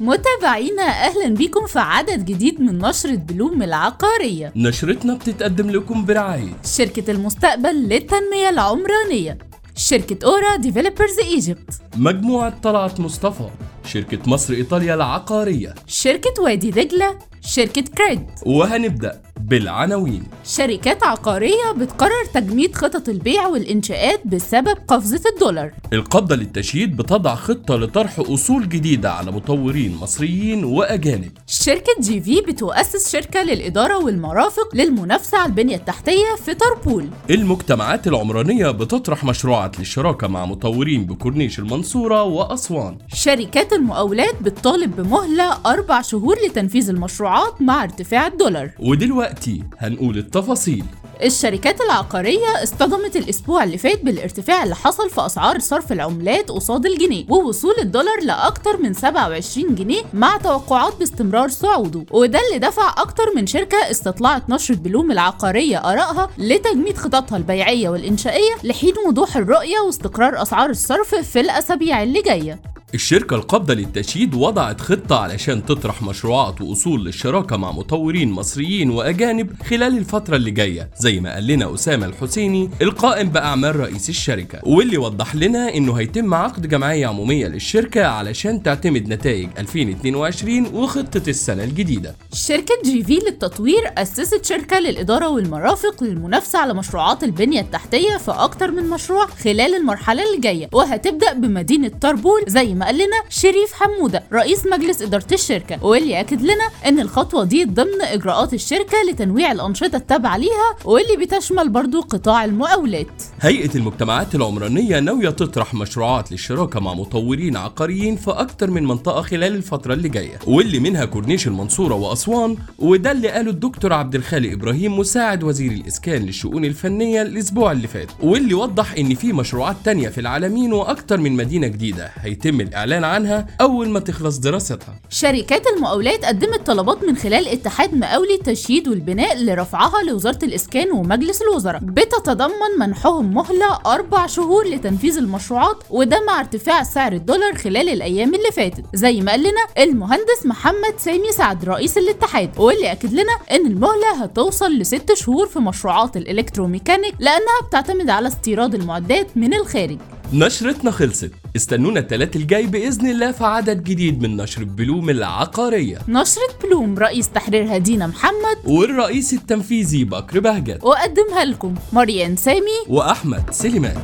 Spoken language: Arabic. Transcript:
متابعينا أهلا بيكم في عدد جديد من نشرة بلوم العقارية. نشرتنا بتتقدم لكم برعاية شركة المستقبل للتنمية العمرانية. شركة Ora Developers Egypt مجموعة طلعت مصطفى شركة مصر إيطاليا العقارية. شركة وادي دجلة شركة كريد وهنبدأ. بالعناوين. شركات عقارية بتقرر تجميد خطط البيع والإنشاءات بسبب قفزة الدولار. القبضة للتشييد بتضع خطة لطرح أصول جديدة على مطورين مصريين وأجانب. شركة جي في بتؤسس شركة للإدارة والمرافق للمنافسة على البنية التحتية في طربول. المجتمعات العمرانية بتطرح مشروعات للشراكة مع مطورين بكورنيش المنصورة وأسوان. شركات المقاولات بتطالب بمهلة أربع شهور لتنفيذ المشروعات مع ارتفاع الدولار. ودلوقتي هنقول التفاصيل. الشركات العقارية اصطدمت الأسبوع اللي فات بالارتفاع اللي حصل في أسعار صرف العملات قصاد الجنيه ووصول الدولار لأكتر من 27 جنيه مع توقعات باستمرار صعوده. وده اللي دفع أكتر من شركة استطلعت نشرة بلوم العقارية آرائها لتجميد خططها البيعية والإنشائية لحين وضوح الرؤية واستقرار أسعار الصرف في الأسابيع اللي جاية. الشركة القابضة للتشييد وضعت خطة علشان تطرح مشروعات وأصول للشراكة مع مطورين مصريين وأجانب خلال الفترة اللي جاية زي ما قال لنا أسامة الحسيني القائم بأعمال رئيس الشركة. واللي وضح لنا إنه هيتم عقد جمعية عمومية للشركة علشان تعتمد نتائج 2022 وخطة السنة الجديدة. شركة جي في للتطوير أسست شركة للإدارة والمرافق للمنافسة على مشروعات البنية التحتية في أكتر من مشروع خلال المرحلة اللي جاية وهتبدأ بمدينة طربول زي ما قال لنا شريف حمودة رئيس مجلس إدارة الشركة واللي أكد لنا إن الخطوة دي ضمن إجراءات الشركة لتنويع الأنشطة التابعة ليها واللي بتشمل برضو قطاع المقاولات. هيئة المجتمعات العمرانية ناوية تطرح مشروعات للشراكة مع مطورين عقاريين في أكتر من منطقة خلال الفترة اللي جاية واللي منها كورنيش المنصورة وأسوان وده اللي قاله الدكتور عبد الخالق إبراهيم مساعد وزير الإسكان للشؤون الفنية الأسبوع اللي فات واللي وضح إن في مشروعات تانية في العالمين وأكتر من مدينة جديدة هيتم الإعلان عنها أول ما تخلص دراستها. شركات المقاولات قدمت طلبات من خلال اتحاد مقاولي التشييد والبناء لرفعها لوزارة الإسكان ومجلس الوزراء بتتضمن منحهم مهلة أربع شهور لتنفيذ المشروعات وده مع ارتفاع سعر الدولار خلال الأيام اللي فاتت. زي ما قال لنا المهندس محمد سامي سعد رئيس الاتحاد واللي أكد لنا إن المهلة هتوصل لست شهور في مشروعات الإلكتروميكانيك لأنها بتعتمد على استيراد المعدات من الخارج. نشرتنا خلصت. استنونا التلات الجاي بإذن الله في عدد جديد من نشر بلوم العقارية. نشرة بلوم رئيس تحريرها دينا محمد. والرئيس التنفيذي بكر بهجت. وقدمها لكم مريان سامي. وأحمد سليمان.